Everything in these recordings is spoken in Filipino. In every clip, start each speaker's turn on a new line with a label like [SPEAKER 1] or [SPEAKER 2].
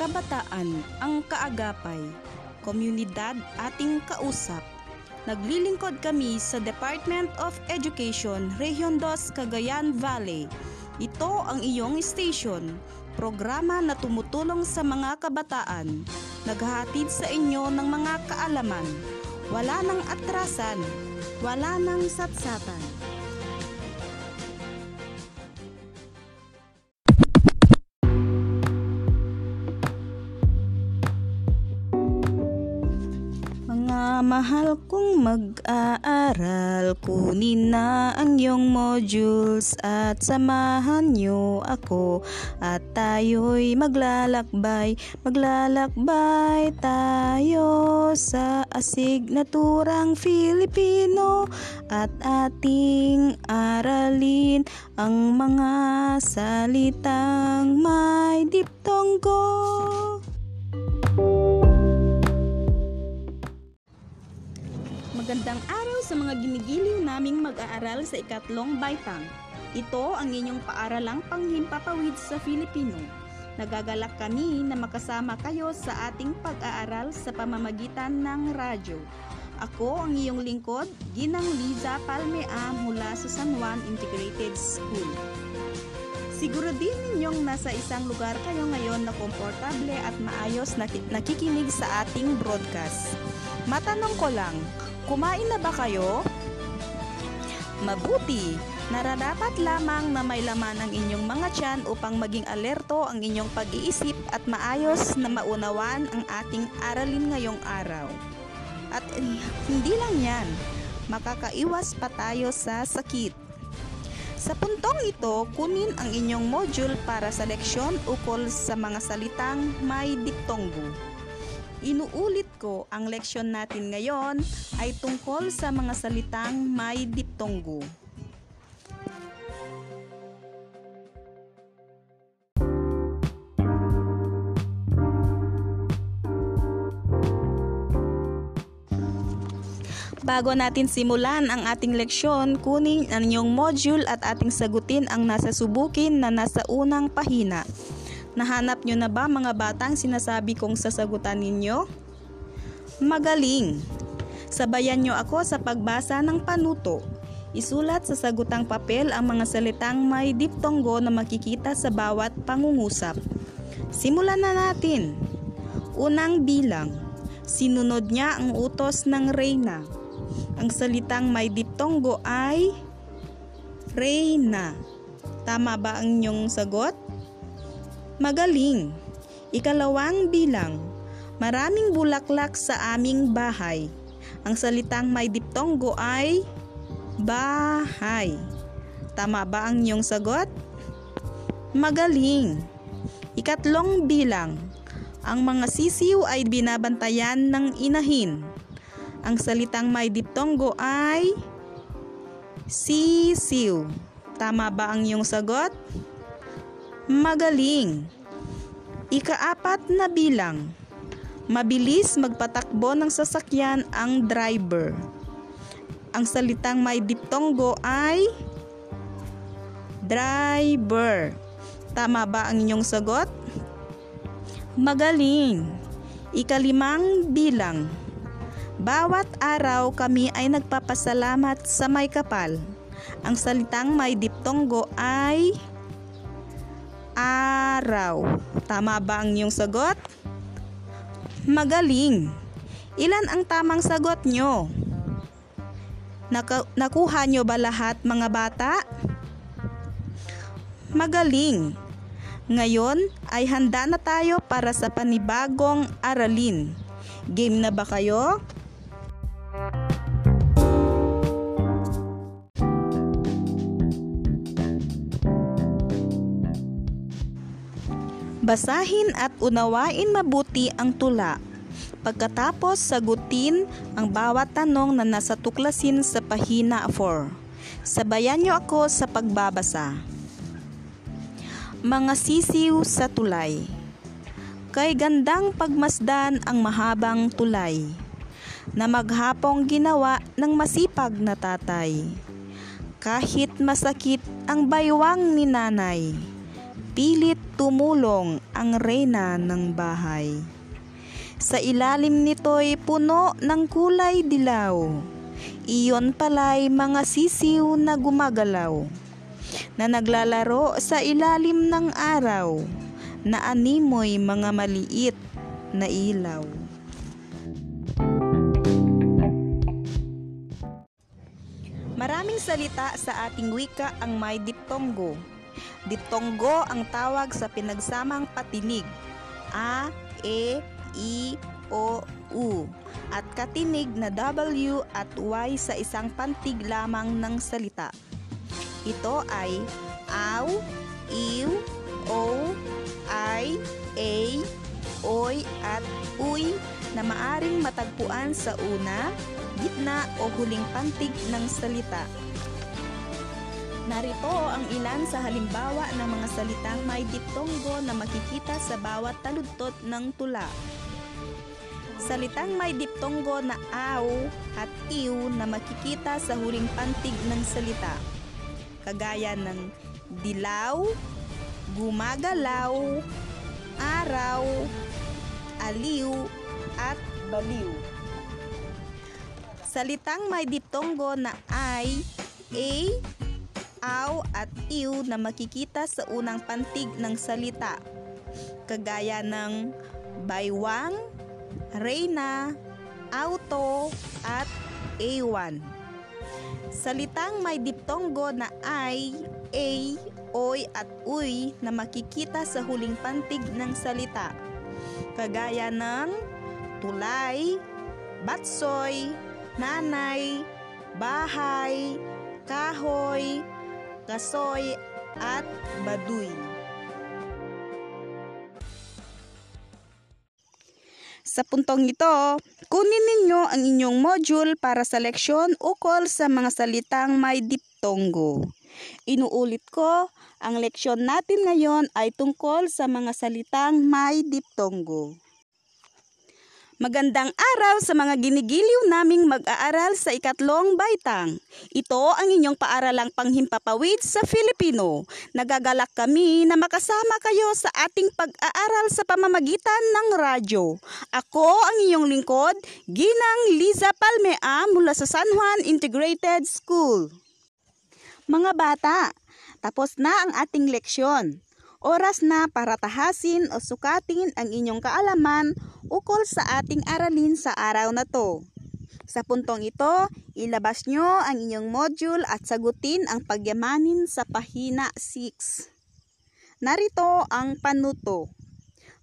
[SPEAKER 1] kabataan ang kaagapay, komunidad ating kausap. Naglilingkod kami sa Department of Education, Region 2, Cagayan Valley. Ito ang iyong station, programa na tumutulong sa mga kabataan, naghahatid sa inyo ng mga kaalaman. Wala nang atrasan, wala nang satsatan. Mahal kong mag-aaral, kunin na ang iyong modules at samahan niyo ako. At tayo'y maglalakbay, maglalakbay tayo sa asignaturang Filipino. At ating aralin ang mga salitang may diptonggo. Magandang araw sa mga ginigiliw naming mag-aaral sa ikatlong baitang. Ito ang inyong paaralang panghimpapawid sa Filipino. Nagagalak kami na makasama kayo sa ating pag-aaral sa pamamagitan ng radyo. Ako ang iyong lingkod, Ginang Liza Palmea mula sa San Juan Integrated School. Siguro din ninyong nasa isang lugar kayo ngayon na komportable at maayos na nakikinig sa ating broadcast. Matanong ko lang, kumain na ba kayo? Mabuti! Nararapat lamang na may laman ang inyong mga tiyan upang maging alerto ang inyong pag-iisip at maayos na maunawan ang ating aralin ngayong araw. At eh, hindi lang yan, makakaiwas pa tayo sa sakit. Sa puntong ito, kunin ang inyong module para sa leksyon ukol sa mga salitang may diptonggo. Inuulit ko, ang leksyon natin ngayon ay tungkol sa mga salitang may diptonggo. Bago natin simulan ang ating leksyon, kunin ang inyong module at ating sagutin ang nasa subukin na nasa unang pahina. Nahanap nyo na ba mga batang sinasabi kong sasagutan ninyo? Magaling! Sabayan nyo ako sa pagbasa ng panuto. Isulat sa sagutang papel ang mga salitang may diptonggo na makikita sa bawat pangungusap. Simulan na natin. Unang bilang. Sinunod niya ang utos ng reyna. Ang salitang may diptonggo ay reyna. Tama ba ang inyong sagot? Magaling! Ikalawang bilang. Maraming bulaklak sa aming bahay. Ang salitang may diptonggo ay bahay. Tama ba ang inyong sagot? Magaling! Ikatlong bilang. Ang mga sisiw ay binabantayan ng inahin. Ang salitang may diptonggo ay sisiw. Tama ba ang iyong sagot? Magaling! Ikaapat na bilang. Mabilis magpatakbo ng sasakyan ang driver. Ang salitang may diptonggo ay driver. Tama ba ang inyong sagot? Magaling! Ikalimang bilang. Bawat araw kami ay nagpapasalamat sa may kapal. Ang salitang may diptonggo ay araw. Tama ba ang iyong sagot? Magaling! Ilan ang tamang sagot nyo? Naku- nakuha nyo ba lahat mga bata? Magaling! Ngayon ay handa na tayo para sa panibagong aralin. Game na ba kayo? Basahin at unawain mabuti ang tula. Pagkatapos sagutin ang bawat tanong na nasa tuklasin sa pahina 4. Sabayan niyo ako sa pagbabasa. Mga sisiw sa tulay. Kay gandang pagmasdan ang mahabang tulay na maghapong ginawa ng masipag na tatay. Kahit masakit ang baywang ni nanay, Pilit tumulong ang reyna ng bahay. Sa ilalim nito'y puno ng kulay dilaw. Iyon pala'y mga sisiw na gumagalaw na naglalaro sa ilalim ng araw na animoy mga maliit na ilaw. Maraming salita sa ating wika ang may diptonggo. Diptonggo ang tawag sa pinagsamang patinig. A, E, I, O, U at katinig na W at Y sa isang pantig lamang ng salita. Ito ay aw, iw, o, ay, a, oy at uy na maaring matagpuan sa una, gitna o huling pantig ng salita. Narito ang ilan sa halimbawa ng mga salitang may diptonggo na makikita sa bawat taludtot ng tula. Salitang may diptonggo na aw at iw na makikita sa huling pantig ng salita. Kagaya ng dilaw, gumagalaw, araw, aliw, at baliw. Salitang may diptonggo na ay, a, aw at iw na makikita sa unang pantig ng salita. Kagaya ng baywang, reyna, auto, at A1. Salitang may diptonggo na ay, a, oy at uy na makikita sa huling pantig ng salita. Kagaya ng tulay, batsoy, nanay, bahay, kahoy, kasoy, at baduy. Sa puntong ito, kunin ninyo ang inyong module para sa leksyon ukol sa mga salitang may diptonggo. Inuulit ko, ang leksyon natin ngayon ay tungkol sa mga salitang may diptonggo. Magandang araw sa mga ginigiliw naming mag-aaral sa ikatlong baitang. Ito ang inyong paaralang panghimpapawid sa Filipino. Nagagalak kami na makasama kayo sa ating pag-aaral sa pamamagitan ng radyo. Ako ang inyong lingkod, Ginang Liza Palmea mula sa San Juan Integrated School. Mga bata, tapos na ang ating leksyon. Oras na para tahasin o sukatin ang inyong kaalaman ukol sa ating aralin sa araw na to. Sa puntong ito, ilabas nyo ang inyong module at sagutin ang pagyamanin sa pahina 6. Narito ang panuto.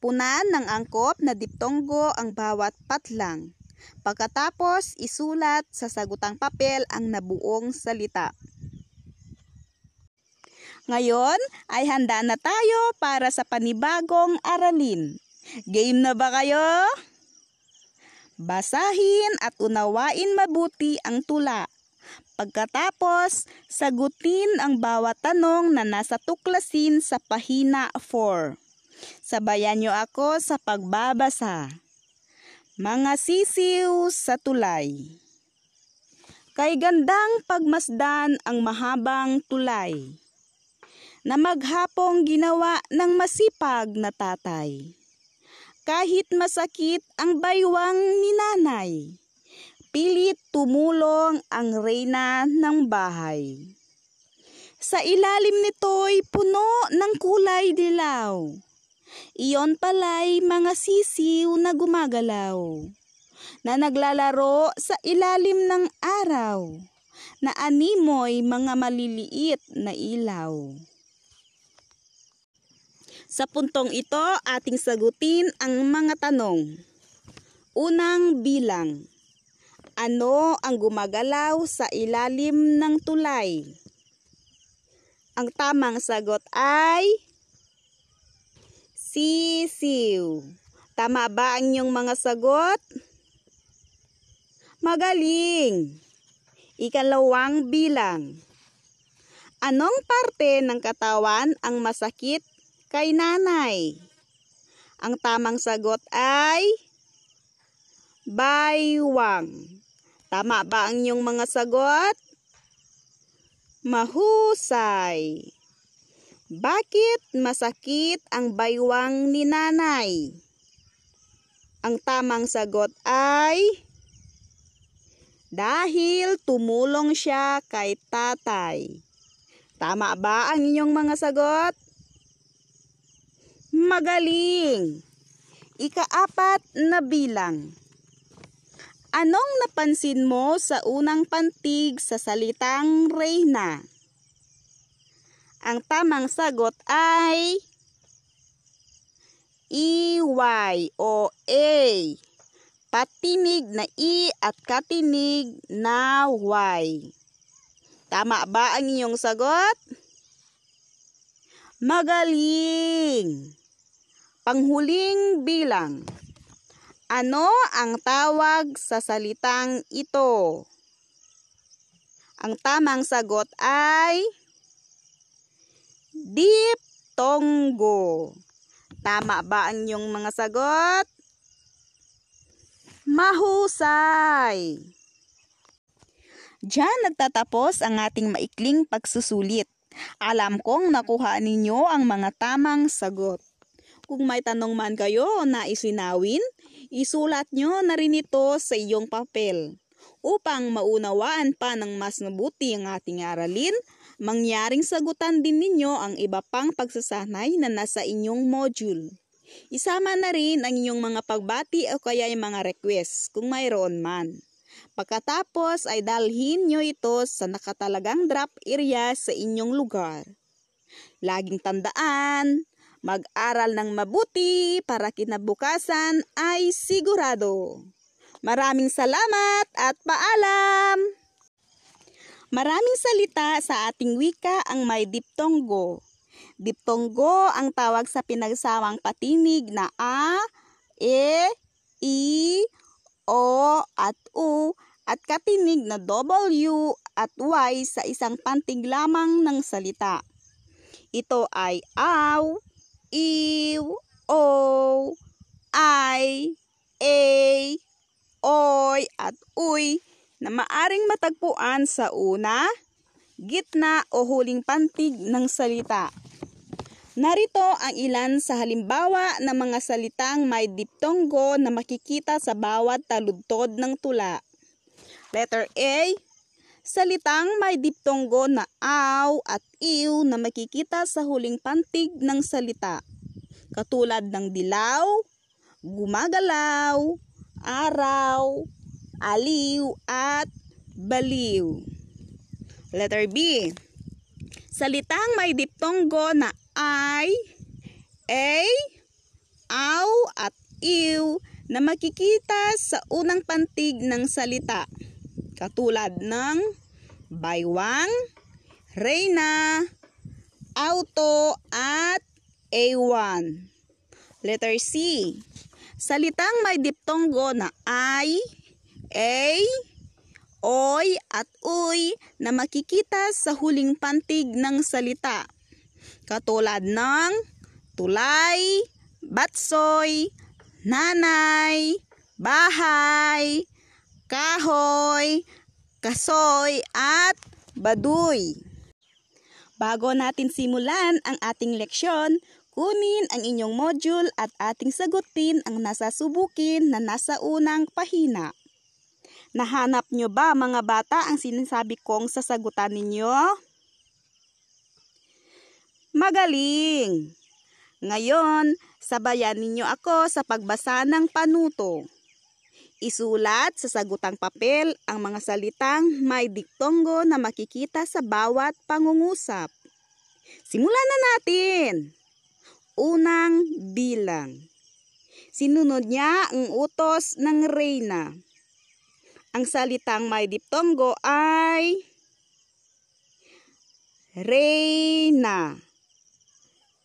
[SPEAKER 1] Punan ng angkop na diptonggo ang bawat patlang. Pagkatapos, isulat sa sagutang papel ang nabuong salita. Ngayon ay handa na tayo para sa panibagong aralin. Game na ba kayo? Basahin at unawain mabuti ang tula. Pagkatapos, sagutin ang bawat tanong na nasa tuklasin sa pahina 4. Sabayan niyo ako sa pagbabasa. Mga sisiw sa tulay. Kay gandang pagmasdan ang mahabang tulay na maghapong ginawa ng masipag na tatay. Kahit masakit ang baywang ni nanay, pilit tumulong ang reyna ng bahay. Sa ilalim nito'y puno ng kulay dilaw. Iyon pala'y mga sisiw na gumagalaw, na naglalaro sa ilalim ng araw, na animoy mga maliliit na ilaw. Sa puntong ito, ating sagutin ang mga tanong. Unang bilang. Ano ang gumagalaw sa ilalim ng tulay? Ang tamang sagot ay sisiw. Tama ba ang inyong mga sagot? Magaling! Ikalawang bilang. Anong parte ng katawan ang masakit kay nanay? Ang tamang sagot ay baywang. Tama ba ang inyong mga sagot? Mahusay. Bakit masakit ang baywang ni nanay? Ang tamang sagot ay dahil tumulong siya kay tatay. Tama ba ang inyong mga sagot? Magaling! Ikaapat na bilang. Anong napansin mo sa unang pantig sa salitang reyna? Ang tamang sagot ay EY o A. Patinig na E at katinig na Y. Tama ba ang inyong sagot? Magaling! Panghuling bilang. Ano ang tawag sa salitang ito? Ang tamang sagot ay Diptongo. Tama ba ang inyong mga sagot? Mahusay! Diyan nagtatapos ang ating maikling pagsusulit. Alam kong nakuha ninyo ang mga tamang sagot. Kung may tanong man kayo na isinawin, isulat nyo na rin ito sa iyong papel. Upang maunawaan pa ng mas mabuti ang ating aralin, mangyaring sagutan din ninyo ang iba pang pagsasanay na nasa inyong module. Isama na rin ang inyong mga pagbati o kaya yung mga request kung mayroon man. Pagkatapos ay dalhin nyo ito sa nakatalagang drop area sa inyong lugar. Laging tandaan, mag-aral ng mabuti para kinabukasan ay sigurado. Maraming salamat at paalam! Maraming salita sa ating wika ang may diptonggo. Diptonggo ang tawag sa pinagsawang patinig na A, E, I, O at U at katinig na W at Y sa isang pantig lamang ng salita. Ito ay aw, iw, o, ay, a, oy at uy na maaring matagpuan sa una, gitna o huling pantig ng salita. Narito ang ilan sa halimbawa ng mga salitang may diptonggo na makikita sa bawat taludtod ng tula. Letter A, salitang may diptonggo na aw at iw na makikita sa huling pantig ng salita. Katulad ng dilaw, gumagalaw, araw, aliw, at baliw. Letter B. Salitang may diptonggo na I, A, aw, at iw na makikita sa unang pantig ng salita. Katulad ng baywang, reyna, auto, at A1. Letter C. Salitang may diptonggo na I, A, Oy at Uy na makikita sa huling pantig ng salita. Katulad ng tulay, batsoy, nanay, bahay, kahoy, kasoy at baduy. Bago natin simulan ang ating leksyon, kunin ang inyong module at ating sagutin ang nasa subukin na nasa unang pahina. Nahanap nyo ba mga bata ang sinasabi kong sasagutan ninyo? Magaling! Ngayon, sabayan ninyo ako sa pagbasa ng panuto. Isulat sa sagutang papel ang mga salitang may diktonggo na makikita sa bawat pangungusap. Simulan na natin! Unang bilang. Sinunod niya ang utos ng reyna. Ang salitang may diptonggo ay Reyna.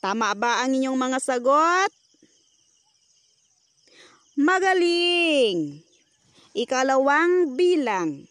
[SPEAKER 1] Tama ba ang inyong mga sagot? Magaling! Ikalawang bilang.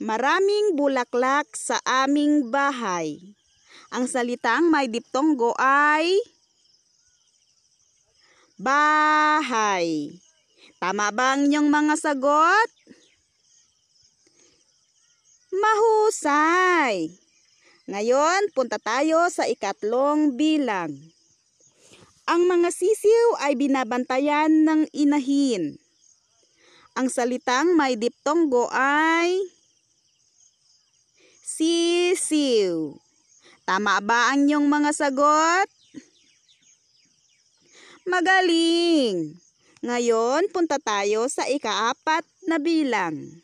[SPEAKER 1] Maraming bulaklak sa aming bahay. Ang salitang may diptonggo ay bahay. Tama ba ang inyong mga sagot? Mahusay! Ngayon, punta tayo sa ikatlong bilang. Ang mga sisiw ay binabantayan ng inahin. Ang salitang may diptonggo ay sisiw. Tama ba ang inyong mga sagot? Magaling! Ngayon, punta tayo sa ikaapat na bilang.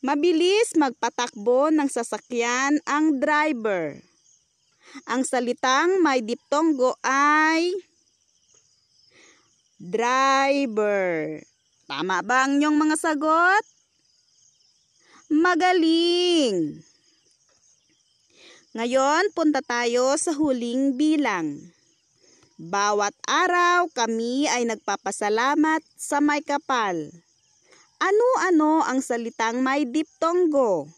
[SPEAKER 1] Mabilis magpatakbo ng sasakyan ang driver. Ang salitang may diptonggo ay driver. Tama ba ang inyong mga sagot? Magaling! Ngayon, punta tayo sa huling bilang. Bawat araw kami ay nagpapasalamat sa may kapal. Ano-ano ang salitang may diptonggo?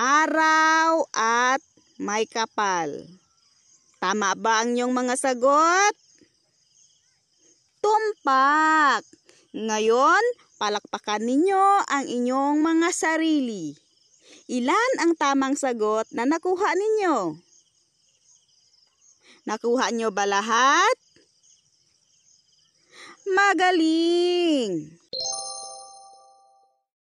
[SPEAKER 1] Araw at may kapal. Tama ba ang inyong mga sagot? Tumpak! Ngayon, palakpakan ninyo ang inyong mga sarili. Ilan ang tamang sagot na nakuha ninyo? Nakuha nyo ba lahat? Magaling!